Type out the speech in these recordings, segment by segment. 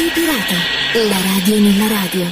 Radio Pirata, la radio nella radio.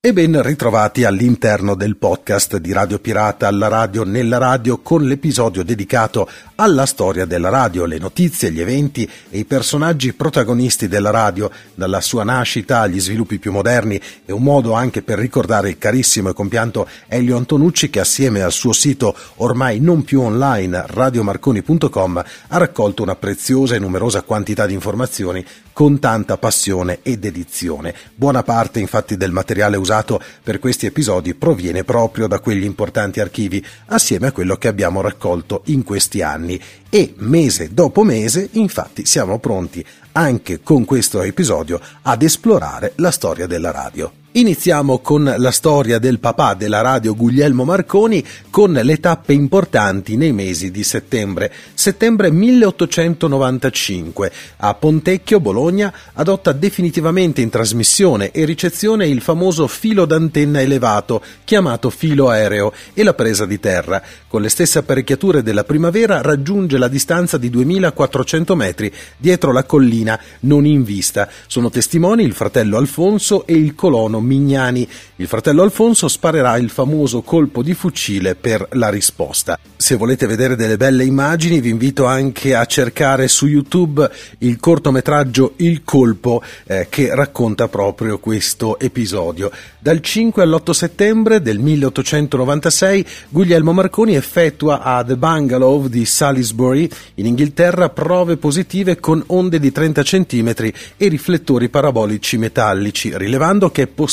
E ben ritrovati all'interno del podcast di Radio Pirata alla radio nella radio con l'episodio dedicato alla storia della radio, le notizie, gli eventi e i personaggi protagonisti della radio, dalla sua nascita agli sviluppi più moderni e un modo anche per ricordare il carissimo e compianto Elio Antonucci che assieme al suo sito ormai non più online radiomarconi.com ha raccolto una preziosa e numerosa quantità di informazioni con tanta passione e dedizione. Buona parte infatti del materiale usato per questi episodi proviene proprio da quegli importanti archivi, assieme a quello che abbiamo raccolto in questi anni e mese dopo mese infatti siamo pronti anche con questo episodio ad esplorare la storia della radio. Iniziamo con la storia del papà della radio Guglielmo Marconi con le tappe importanti nei mesi di settembre. Settembre 1895 a Pontecchio, Bologna, adotta definitivamente in trasmissione e ricezione il famoso filo d'antenna elevato chiamato filo aereo e la presa di terra. Con le stesse apparecchiature della primavera raggiunge la distanza di 2400 metri dietro la collina non in vista. Sono testimoni il fratello Alfonso e il colono Mignani. Il fratello Alfonso sparerà il famoso colpo di fucile per la risposta. Se volete vedere delle belle immagini vi invito anche a cercare su YouTube il cortometraggio Il colpo eh, che racconta proprio questo episodio. Dal 5 all'8 settembre del 1896 Guglielmo Marconi effettua a The Bungalow di Salisbury in Inghilterra prove positive con onde di 30 cm e riflettori parabolici metallici, rilevando che è possibile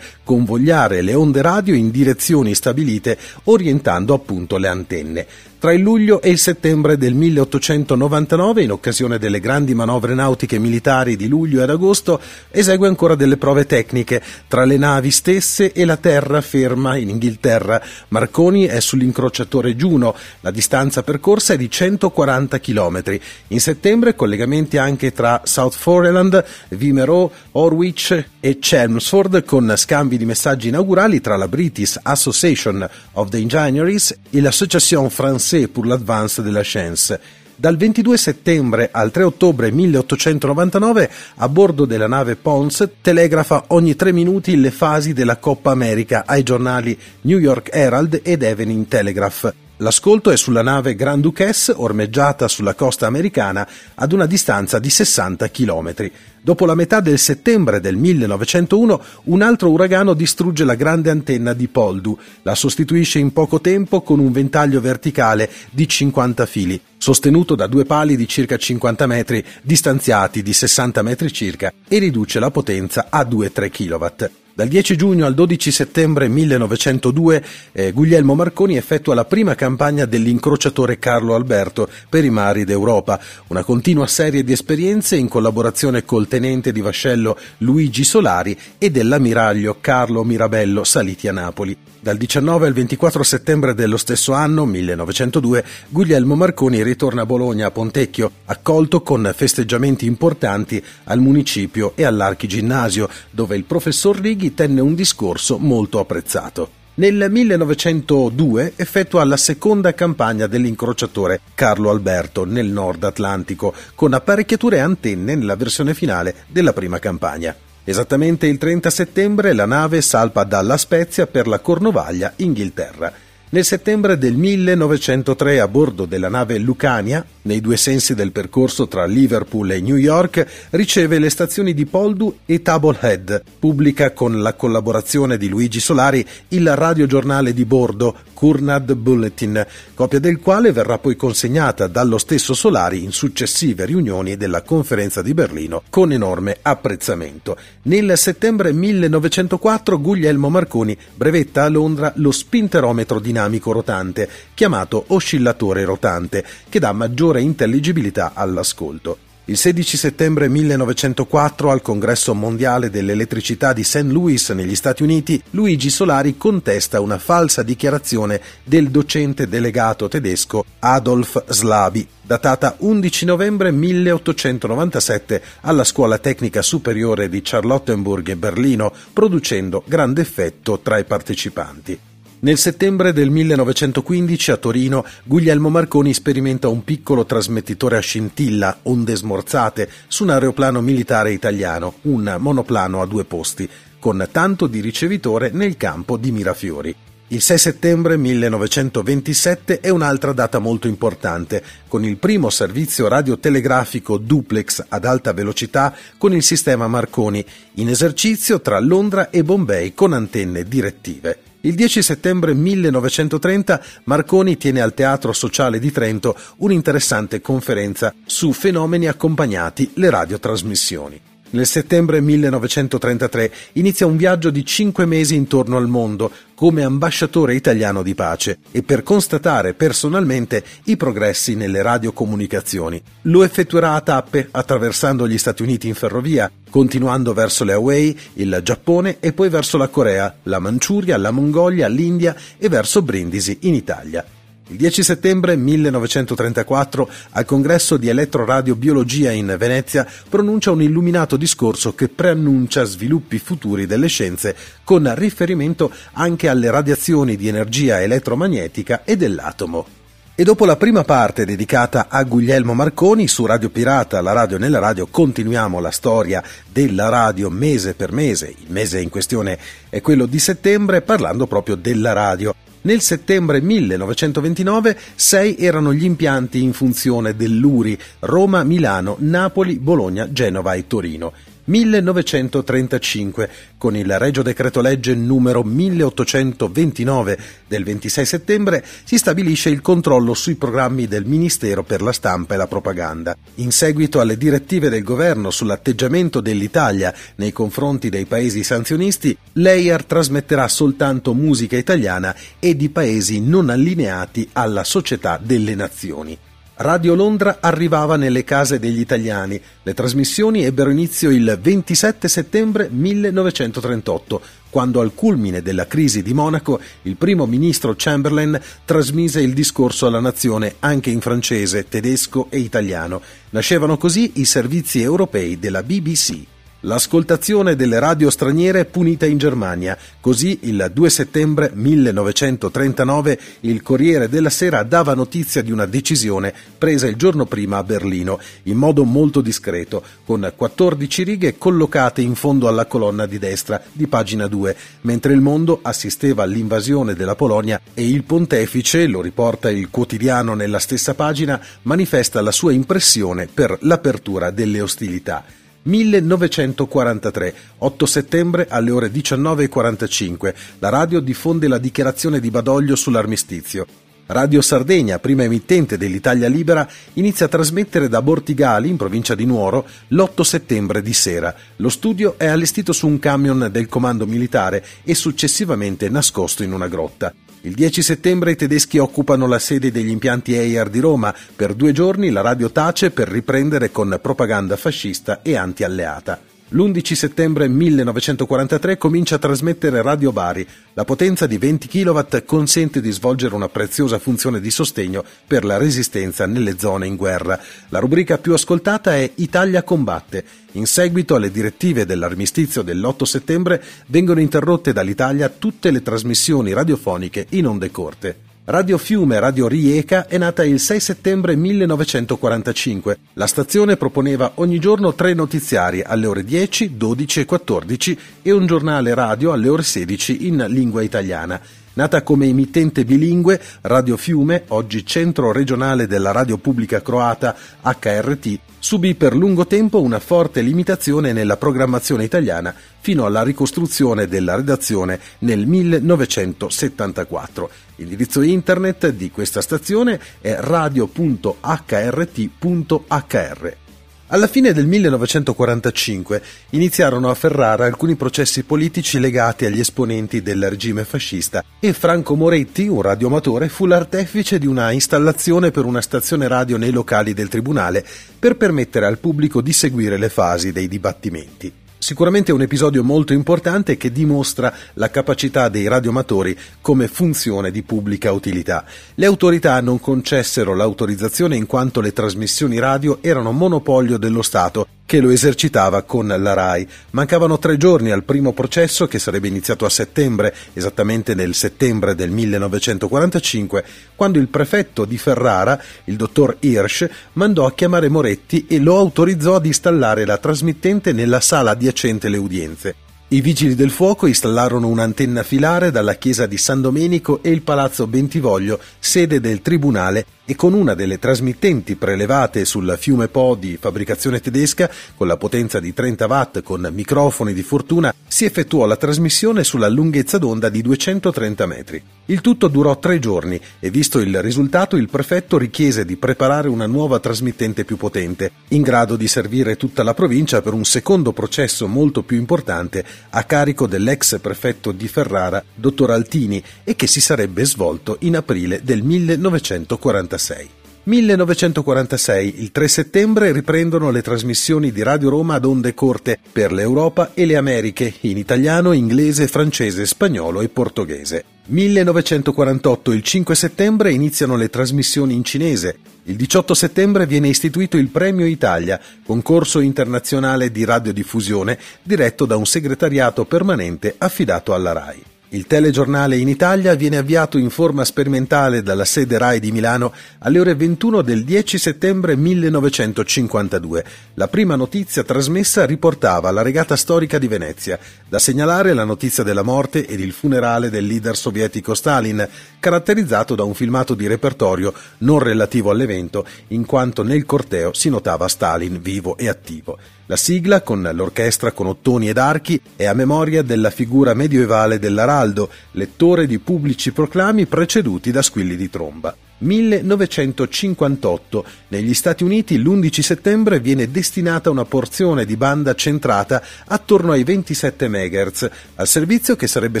convogliare le onde radio in direzioni stabilite orientando appunto le antenne. Tra il luglio e il settembre del 1899, in occasione delle grandi manovre nautiche militari di luglio ed agosto, esegue ancora delle prove tecniche tra le navi stesse e la terraferma in Inghilterra. Marconi è sull'incrociatore Juno, la distanza percorsa è di 140 km. In settembre collegamenti anche tra South Foreland, Wimereux, Horwich e Chelmsford con scambi di messaggi inaugurali tra la British Association of the Engineers e l'Association Française Français pour l'Advance de la Science. Dal 22 settembre al 3 ottobre 1899, a bordo della nave Pons, telegrafa ogni tre minuti le fasi della Coppa America ai giornali New York Herald ed Evening Telegraph. L'ascolto è sulla nave Grand Duchess, ormeggiata sulla costa americana ad una distanza di 60 km. Dopo la metà del settembre del 1901, un altro uragano distrugge la grande antenna di Poldu, la sostituisce in poco tempo con un ventaglio verticale di 50 fili, sostenuto da due pali di circa 50 metri, distanziati di 60 metri circa, e riduce la potenza a 2-3 kW. Dal 10 giugno al 12 settembre 1902 eh, Guglielmo Marconi effettua la prima campagna dell'incrociatore Carlo Alberto per i mari d'Europa, una continua serie di esperienze in collaborazione col tenente di vascello Luigi Solari e dell'ammiraglio Carlo Mirabello saliti a Napoli. Dal 19 al 24 settembre dello stesso anno, 1902, Guglielmo Marconi ritorna a Bologna a Pontecchio, accolto con festeggiamenti importanti al municipio e all'Archiginnasio, dove il professor Righi tenne un discorso molto apprezzato. Nel 1902 effettua la seconda campagna dell'incrociatore Carlo Alberto nel Nord Atlantico, con apparecchiature e antenne nella versione finale della prima campagna. Esattamente il 30 settembre la nave salpa dalla Spezia per la Cornovaglia, Inghilterra. Nel settembre del 1903 a bordo della nave Lucania, nei due sensi del percorso tra Liverpool e New York, riceve le stazioni di Poldu e Tablehead. Pubblica con la collaborazione di Luigi Solari il radiogiornale di bordo Curnad Bulletin, copia del quale verrà poi consegnata dallo stesso Solari in successive riunioni della conferenza di Berlino con enorme apprezzamento. Nel settembre 1904 Guglielmo Marconi brevetta a Londra lo spinterometro dinamico rotante, chiamato oscillatore rotante, che dà maggiore intelligibilità all'ascolto. Il 16 settembre 1904 al Congresso mondiale dell'elettricità di St. Louis negli Stati Uniti, Luigi Solari contesta una falsa dichiarazione del docente delegato tedesco Adolf Slaby, datata 11 novembre 1897 alla Scuola Tecnica Superiore di Charlottenburg e Berlino, producendo grande effetto tra i partecipanti. Nel settembre del 1915 a Torino Guglielmo Marconi sperimenta un piccolo trasmettitore a scintilla, onde smorzate, su un aeroplano militare italiano, un monoplano a due posti, con tanto di ricevitore nel campo di Mirafiori. Il 6 settembre 1927 è un'altra data molto importante, con il primo servizio radiotelegrafico duplex ad alta velocità con il sistema Marconi, in esercizio tra Londra e Bombay con antenne direttive. Il 10 settembre 1930 Marconi tiene al Teatro Sociale di Trento un'interessante conferenza su fenomeni accompagnati le radiotrasmissioni. Nel settembre 1933 inizia un viaggio di cinque mesi intorno al mondo come ambasciatore italiano di pace e per constatare personalmente i progressi nelle radiocomunicazioni. Lo effettuerà a tappe attraversando gli Stati Uniti in ferrovia, continuando verso le Hawaii, il Giappone e poi verso la Corea, la Manciuria, la Mongolia, l'India e verso Brindisi in Italia. Il 10 settembre 1934 al congresso di elettroradiobiologia in Venezia pronuncia un illuminato discorso che preannuncia sviluppi futuri delle scienze con riferimento anche alle radiazioni di energia elettromagnetica e dell'atomo. E dopo la prima parte dedicata a Guglielmo Marconi su Radio Pirata, la radio nella radio, continuiamo la storia della radio mese per mese. Il mese in questione è quello di settembre, parlando proprio della radio. Nel settembre 1929 sei erano gli impianti in funzione dell'URI Roma, Milano, Napoli, Bologna, Genova e Torino. 1935, con il Regio Decreto Legge numero 1829 del 26 settembre, si stabilisce il controllo sui programmi del Ministero per la stampa e la propaganda. In seguito alle direttive del governo sull'atteggiamento dell'Italia nei confronti dei paesi sanzionisti, l'EIR trasmetterà soltanto musica italiana e di paesi non allineati alla Società delle Nazioni. Radio Londra arrivava nelle case degli italiani. Le trasmissioni ebbero inizio il 27 settembre 1938, quando al culmine della crisi di Monaco il primo ministro Chamberlain trasmise il discorso alla nazione anche in francese, tedesco e italiano. Nascevano così i servizi europei della BBC. L'ascoltazione delle radio straniere punita in Germania. Così il 2 settembre 1939 il Corriere della Sera dava notizia di una decisione presa il giorno prima a Berlino, in modo molto discreto, con 14 righe collocate in fondo alla colonna di destra di pagina 2, mentre il mondo assisteva all'invasione della Polonia e il pontefice, lo riporta il quotidiano nella stessa pagina, manifesta la sua impressione per l'apertura delle ostilità. 1943, 8 settembre alle ore 19.45, la radio diffonde la dichiarazione di Badoglio sull'armistizio. Radio Sardegna, prima emittente dell'Italia Libera, inizia a trasmettere da Bortigali, in provincia di Nuoro, l'8 settembre di sera. Lo studio è allestito su un camion del comando militare e successivamente nascosto in una grotta. Il 10 settembre i tedeschi occupano la sede degli impianti EIAR di Roma. Per due giorni la radio tace per riprendere con propaganda fascista e anti-alleata. L'11 settembre 1943 comincia a trasmettere Radio Bari. La potenza di 20 kW consente di svolgere una preziosa funzione di sostegno per la resistenza nelle zone in guerra. La rubrica più ascoltata è Italia combatte. In seguito alle direttive dell'armistizio dell'8 settembre vengono interrotte dall'Italia tutte le trasmissioni radiofoniche in onde corte. Radio Fiume Radio Rieca è nata il 6 settembre 1945. La stazione proponeva ogni giorno tre notiziari alle ore 10, 12 e 14 e un giornale radio alle ore 16 in lingua italiana. Nata come emittente bilingue, Radio Fiume, oggi centro regionale della radio pubblica croata HRT, subì per lungo tempo una forte limitazione nella programmazione italiana fino alla ricostruzione della redazione nel 1974. L'indirizzo internet di questa stazione è radio.hrt.hr. Alla fine del 1945 iniziarono a Ferrara alcuni processi politici legati agli esponenti del regime fascista e Franco Moretti, un radioamatore, fu l'artefice di una installazione per una stazione radio nei locali del tribunale per permettere al pubblico di seguire le fasi dei dibattimenti. Sicuramente un episodio molto importante che dimostra la capacità dei radioamatori come funzione di pubblica utilità. Le autorità non concessero l'autorizzazione in quanto le trasmissioni radio erano monopolio dello Stato che lo esercitava con la RAI. Mancavano tre giorni al primo processo che sarebbe iniziato a settembre, esattamente nel settembre del 1945, quando il prefetto di Ferrara, il dottor Hirsch, mandò a chiamare Moretti e lo autorizzò ad installare la trasmittente nella sala adiacente le udienze. I vigili del fuoco installarono un'antenna filare dalla chiesa di San Domenico e il palazzo Bentivoglio, sede del tribunale, e con una delle trasmittenti prelevate sul fiume Po di fabbricazione tedesca, con la potenza di 30 watt con microfoni di fortuna, si effettuò la trasmissione sulla lunghezza d'onda di 230 metri. Il tutto durò tre giorni e visto il risultato il prefetto richiese di preparare una nuova trasmittente più potente, in grado di servire tutta la provincia per un secondo processo molto più importante a carico dell'ex prefetto di Ferrara, dottor Altini, e che si sarebbe svolto in aprile del 1946. 1946. 1946, il 3 settembre, riprendono le trasmissioni di Radio Roma ad onde corte per l'Europa e le Americhe, in italiano, inglese, francese, spagnolo e portoghese. 1948, il 5 settembre, iniziano le trasmissioni in cinese. Il 18 settembre viene istituito il Premio Italia, concorso internazionale di radiodiffusione, diretto da un segretariato permanente affidato alla RAI. Il telegiornale in Italia viene avviato in forma sperimentale dalla sede RAI di Milano alle ore 21 del 10 settembre 1952. La prima notizia trasmessa riportava la regata storica di Venezia. Da segnalare la notizia della morte ed il funerale del leader sovietico Stalin, caratterizzato da un filmato di repertorio non relativo all'evento, in quanto nel corteo si notava Stalin vivo e attivo. La sigla, con l'orchestra con ottoni ed archi, è a memoria della figura medievale dell'araldo, lettore di pubblici proclami preceduti da squilli di tromba. 1958. Negli Stati Uniti l'11 settembre viene destinata una porzione di banda centrata attorno ai 27 MHz, al servizio che sarebbe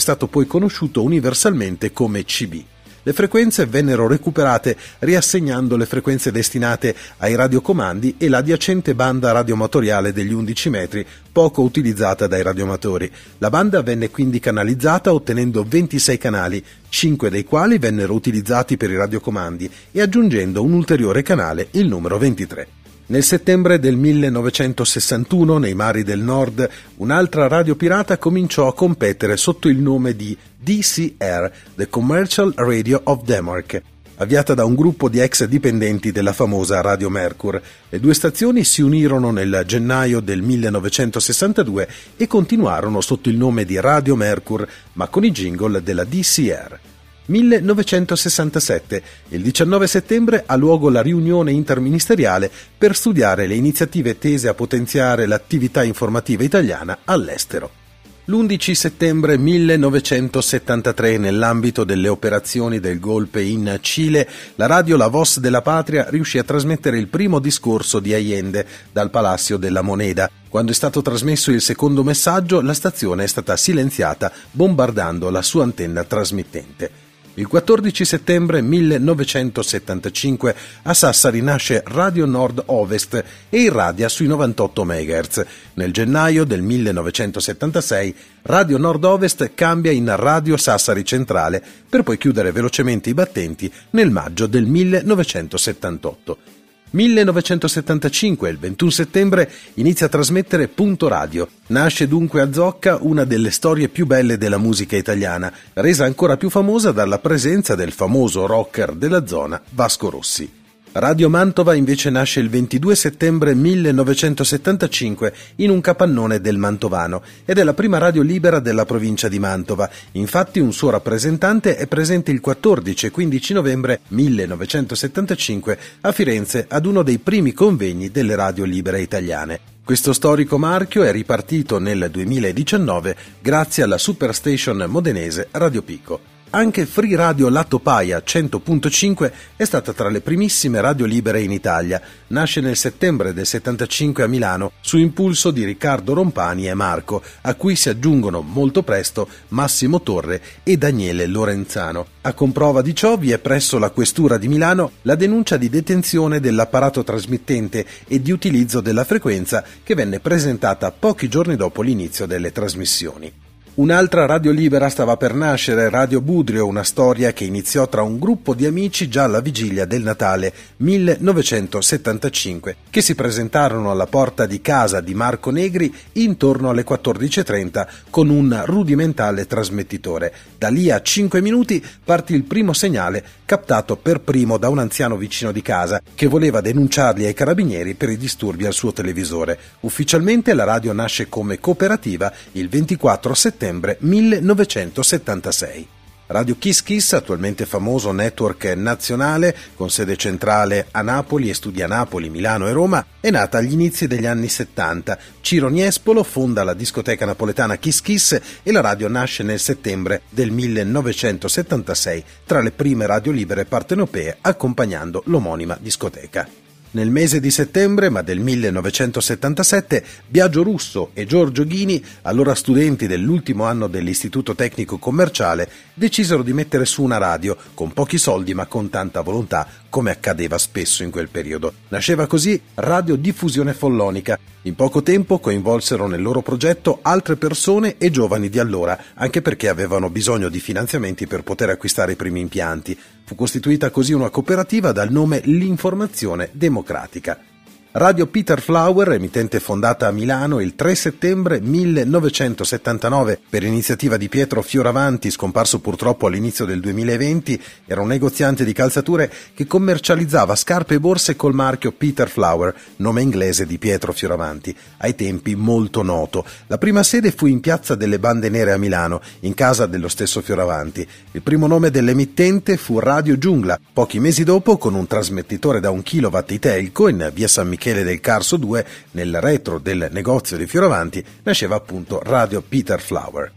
stato poi conosciuto universalmente come CB. Le frequenze vennero recuperate riassegnando le frequenze destinate ai radiocomandi e l'adiacente banda radioamatoriale degli 11 metri, poco utilizzata dai radioamatori. La banda venne quindi canalizzata ottenendo 26 canali, 5 dei quali vennero utilizzati per i radiocomandi e aggiungendo un ulteriore canale, il numero 23. Nel settembre del 1961, nei mari del nord, un'altra radio pirata cominciò a competere sotto il nome di DCR, The Commercial Radio of Denmark, avviata da un gruppo di ex dipendenti della famosa Radio Mercur. Le due stazioni si unirono nel gennaio del 1962 e continuarono sotto il nome di Radio Mercur, ma con i jingle della DCR. 1967. Il 19 settembre ha luogo la riunione interministeriale per studiare le iniziative tese a potenziare l'attività informativa italiana all'estero. L'11 settembre 1973, nell'ambito delle operazioni del golpe in Cile, la radio La Voz della Patria riuscì a trasmettere il primo discorso di Allende dal Palacio della Moneda. Quando è stato trasmesso il secondo messaggio, la stazione è stata silenziata bombardando la sua antenna trasmittente. Il 14 settembre 1975 a Sassari nasce Radio Nord Ovest e irradia sui 98 MHz. Nel gennaio del 1976 Radio Nord Ovest cambia in Radio Sassari Centrale per poi chiudere velocemente i battenti nel maggio del 1978. 1975, il 21 settembre, inizia a trasmettere Punto Radio. Nasce dunque a Zocca una delle storie più belle della musica italiana, resa ancora più famosa dalla presenza del famoso rocker della zona Vasco Rossi. Radio Mantova invece nasce il 22 settembre 1975 in un capannone del Mantovano ed è la prima radio libera della provincia di Mantova. Infatti un suo rappresentante è presente il 14 e 15 novembre 1975 a Firenze ad uno dei primi convegni delle radio libere italiane. Questo storico marchio è ripartito nel 2019 grazie alla superstation modenese Radio Pico. Anche Free Radio Lato Paia 100.5 è stata tra le primissime radio libere in Italia. Nasce nel settembre del 75 a Milano su impulso di Riccardo Rompani e Marco, a cui si aggiungono molto presto Massimo Torre e Daniele Lorenzano. A comprova di ciò vi è presso la Questura di Milano la denuncia di detenzione dell'apparato trasmittente e di utilizzo della frequenza che venne presentata pochi giorni dopo l'inizio delle trasmissioni. Un'altra radio libera stava per nascere, Radio Budrio, una storia che iniziò tra un gruppo di amici già alla vigilia del Natale 1975, che si presentarono alla porta di casa di Marco Negri intorno alle 14.30 con un rudimentale trasmettitore. Da lì a 5 minuti partì il primo segnale captato per primo da un anziano vicino di casa che voleva denunciarli ai carabinieri per i disturbi al suo televisore. Ufficialmente la radio nasce come cooperativa il 24 settembre settembre 1976. Radio Kiss Kiss, attualmente famoso network nazionale con sede centrale a Napoli e studi a Napoli, Milano e Roma, è nata agli inizi degli anni 70. Ciro Niespolo fonda la discoteca napoletana Kiss Kiss e la radio nasce nel settembre del 1976 tra le prime radio libere partenopee accompagnando l'omonima discoteca. Nel mese di settembre, ma del 1977, Biagio Russo e Giorgio Ghini, allora studenti dell'ultimo anno dell'Istituto Tecnico Commerciale, decisero di mettere su una radio, con pochi soldi ma con tanta volontà, come accadeva spesso in quel periodo. Nasceva così Radio Diffusione Follonica. In poco tempo coinvolsero nel loro progetto altre persone e giovani di allora, anche perché avevano bisogno di finanziamenti per poter acquistare i primi impianti. Fu costituita così una cooperativa dal nome L'Informazione Democratica. Radio Peter Flower, emittente fondata a Milano il 3 settembre 1979 per iniziativa di Pietro Fioravanti, scomparso purtroppo all'inizio del 2020, era un negoziante di calzature che commercializzava scarpe e borse col marchio Peter Flower, nome inglese di Pietro Fioravanti, ai tempi molto noto. La prima sede fu in Piazza delle Bande Nere a Milano, in casa dello stesso Fioravanti. Il primo nome dell'emittente fu Radio Giungla, pochi mesi dopo con un trasmettitore da un kilowatt Itelco in via San Michele Michele del Carso 2, nel retro del negozio di Fioravanti, nasceva appunto Radio Peter Flower.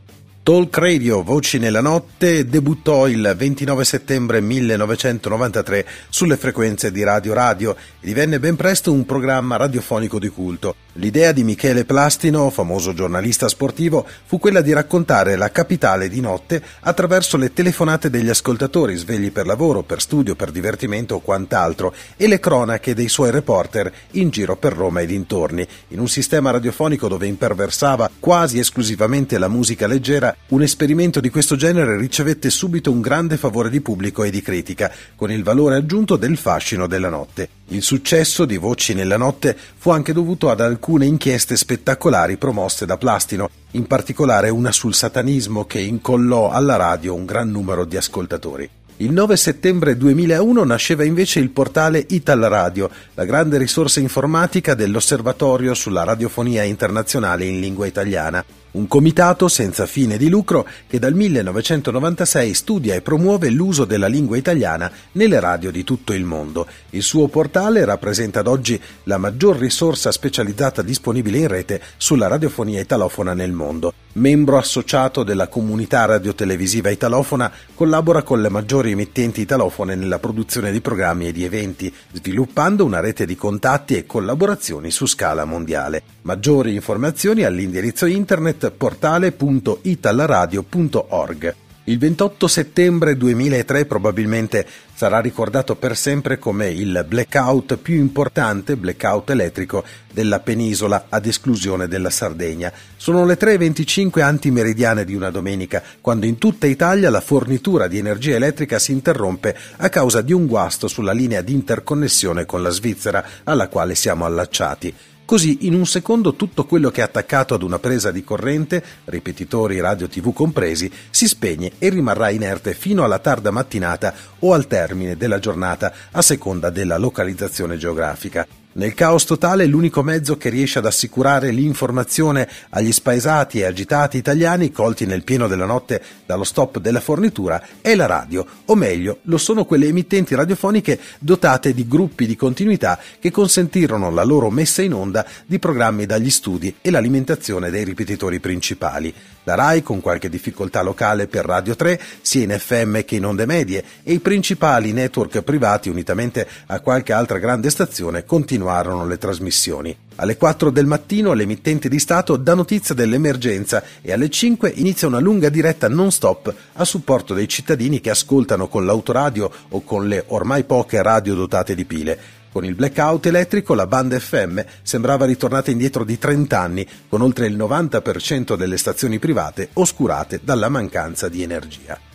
Talk Radio, Voci nella notte, debuttò il 29 settembre 1993 sulle frequenze di Radio Radio e divenne ben presto un programma radiofonico di culto. L'idea di Michele Plastino, famoso giornalista sportivo, fu quella di raccontare la capitale di notte attraverso le telefonate degli ascoltatori svegli per lavoro, per studio, per divertimento o quant'altro e le cronache dei suoi reporter in giro per Roma e dintorni, in un sistema radiofonico dove imperversava quasi esclusivamente la musica leggera un esperimento di questo genere ricevette subito un grande favore di pubblico e di critica, con il valore aggiunto del fascino della notte. Il successo di Voci nella notte fu anche dovuto ad alcune inchieste spettacolari promosse da Plastino, in particolare una sul satanismo che incollò alla radio un gran numero di ascoltatori. Il 9 settembre 2001 nasceva invece il portale Ital Radio, la grande risorsa informatica dell'Osservatorio sulla radiofonia internazionale in lingua italiana, un comitato senza fine di lucro che dal 1996 studia e promuove l'uso della lingua italiana nelle radio di tutto il mondo. Il suo portale rappresenta ad oggi la maggior risorsa specializzata disponibile in rete sulla radiofonia italofona nel mondo. Membro associato della comunità radiotelevisiva italofona, collabora con le maggiori emittenti italofone nella produzione di programmi e di eventi, sviluppando una rete di contatti e collaborazioni su scala mondiale. Maggiori informazioni all'indirizzo internet internet portale.italradio.org. Il 28 settembre 2003 probabilmente sarà ricordato per sempre come il blackout più importante, blackout elettrico, della penisola ad esclusione della Sardegna. Sono le 3.25 antimeridiane di una domenica, quando in tutta Italia la fornitura di energia elettrica si interrompe a causa di un guasto sulla linea di interconnessione con la Svizzera, alla quale siamo allacciati. Così in un secondo tutto quello che è attaccato ad una presa di corrente, ripetitori radio tv compresi, si spegne e rimarrà inerte fino alla tarda mattinata o al termine della giornata a seconda della localizzazione geografica. Nel caos totale l'unico mezzo che riesce ad assicurare l'informazione agli spaesati e agitati italiani colti nel pieno della notte dallo stop della fornitura è la radio, o meglio, lo sono quelle emittenti radiofoniche dotate di gruppi di continuità che consentirono la loro messa in onda di programmi dagli studi e l'alimentazione dei ripetitori principali. La RAI con qualche difficoltà locale per Radio 3, sia in FM che in onde medie, e i principali network privati unitamente a qualche altra grande stazione continuarono le trasmissioni. Alle 4 del mattino l'emittente di Stato dà notizia dell'emergenza e alle 5 inizia una lunga diretta non stop a supporto dei cittadini che ascoltano con l'autoradio o con le ormai poche radio dotate di pile. Con il blackout elettrico la banda FM sembrava ritornata indietro di 30 anni, con oltre il 90% delle stazioni private oscurate dalla mancanza di energia.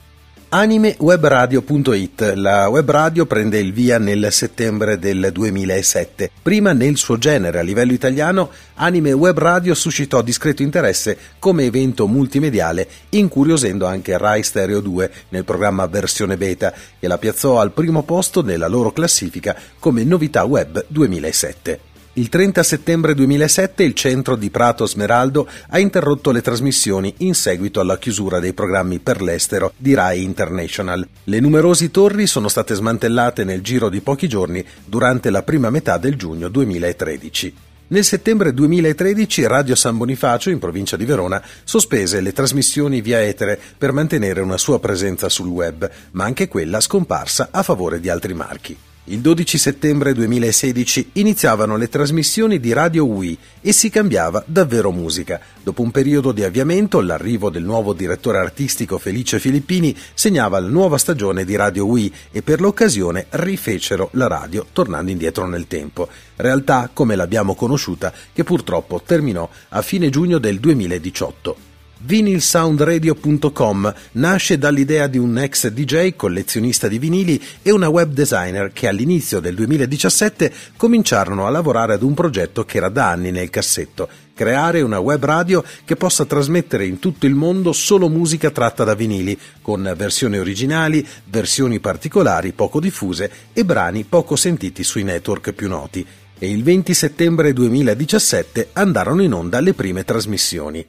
AnimeWebRadio.it. La web radio prende il via nel settembre del 2007. Prima nel suo genere a livello italiano, Anime Web Radio suscitò discreto interesse come evento multimediale, incuriosendo anche Rai Stereo 2 nel programma versione beta, che la piazzò al primo posto nella loro classifica come novità web 2007. Il 30 settembre 2007 il centro di Prato Smeraldo ha interrotto le trasmissioni in seguito alla chiusura dei programmi per l'estero di Rai International. Le numerosi torri sono state smantellate nel giro di pochi giorni durante la prima metà del giugno 2013. Nel settembre 2013 Radio San Bonifacio, in provincia di Verona, sospese le trasmissioni via etere per mantenere una sua presenza sul web, ma anche quella scomparsa a favore di altri marchi. Il 12 settembre 2016 iniziavano le trasmissioni di Radio Wii e si cambiava davvero musica. Dopo un periodo di avviamento, l'arrivo del nuovo direttore artistico Felice Filippini segnava la nuova stagione di Radio Wii e per l'occasione rifecero la radio tornando indietro nel tempo. Realtà come l'abbiamo conosciuta che purtroppo terminò a fine giugno del 2018. Vinylsoundradio.com nasce dall'idea di un ex DJ, collezionista di vinili e una web designer che all'inizio del 2017 cominciarono a lavorare ad un progetto che era da anni nel cassetto, creare una web radio che possa trasmettere in tutto il mondo solo musica tratta da vinili, con versioni originali, versioni particolari poco diffuse e brani poco sentiti sui network più noti. E il 20 settembre 2017 andarono in onda le prime trasmissioni.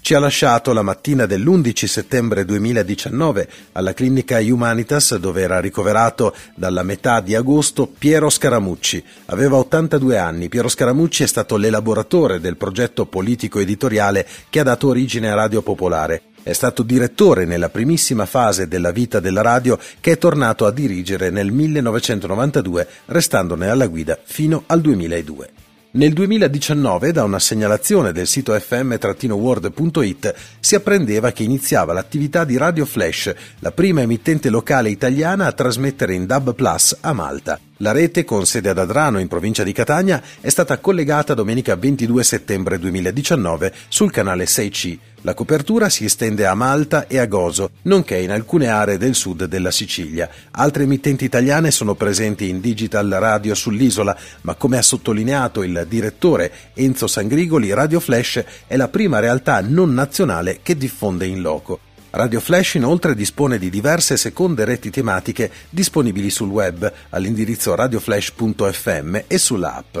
Ci ha lasciato la mattina dell'11 settembre 2019 alla clinica Humanitas dove era ricoverato dalla metà di agosto Piero Scaramucci. Aveva 82 anni. Piero Scaramucci è stato l'elaboratore del progetto politico-editoriale che ha dato origine a Radio Popolare. È stato direttore nella primissima fase della vita della radio che è tornato a dirigere nel 1992 restandone alla guida fino al 2002. Nel 2019, da una segnalazione del sito fm-world.it, si apprendeva che iniziava l'attività di Radio Flash, la prima emittente locale italiana a trasmettere in DAB Plus a Malta. La rete, con sede ad Adrano in provincia di Catania, è stata collegata domenica 22 settembre 2019 sul canale 6C. La copertura si estende a Malta e a Gozo, nonché in alcune aree del sud della Sicilia. Altre emittenti italiane sono presenti in digital radio sull'isola, ma come ha sottolineato il direttore Enzo Sangrigoli, Radio Flash è la prima realtà non nazionale che diffonde in loco. Radio Flash inoltre dispone di diverse seconde reti tematiche disponibili sul web all'indirizzo radioflash.fm e sulla app.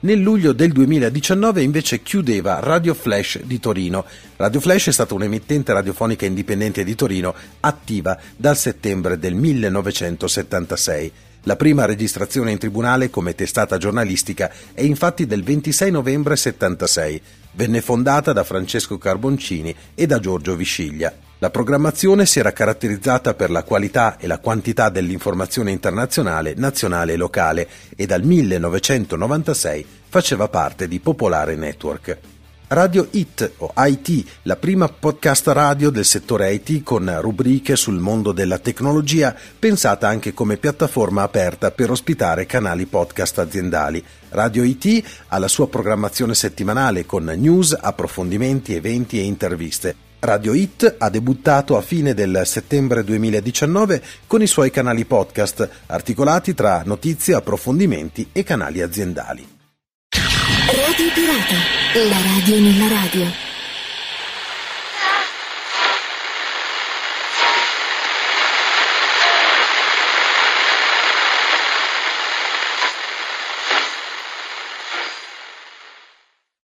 Nel luglio del 2019 invece chiudeva Radio Flash di Torino. Radio Flash è stata un'emittente radiofonica indipendente di Torino attiva dal settembre del 1976. La prima registrazione in tribunale come testata giornalistica è infatti del 26 novembre 76. Venne fondata da Francesco Carboncini e da Giorgio Visciglia. La programmazione si era caratterizzata per la qualità e la quantità dell'informazione internazionale, nazionale e locale e dal 1996 faceva parte di Popolare Network. Radio IT o IT, la prima podcast radio del settore IT con rubriche sul mondo della tecnologia, pensata anche come piattaforma aperta per ospitare canali podcast aziendali. Radio IT ha la sua programmazione settimanale con news, approfondimenti, eventi e interviste. Radio Hit ha debuttato a fine del settembre 2019 con i suoi canali podcast, articolati tra notizie, approfondimenti e canali aziendali. Radio Pirata, la radio nella radio.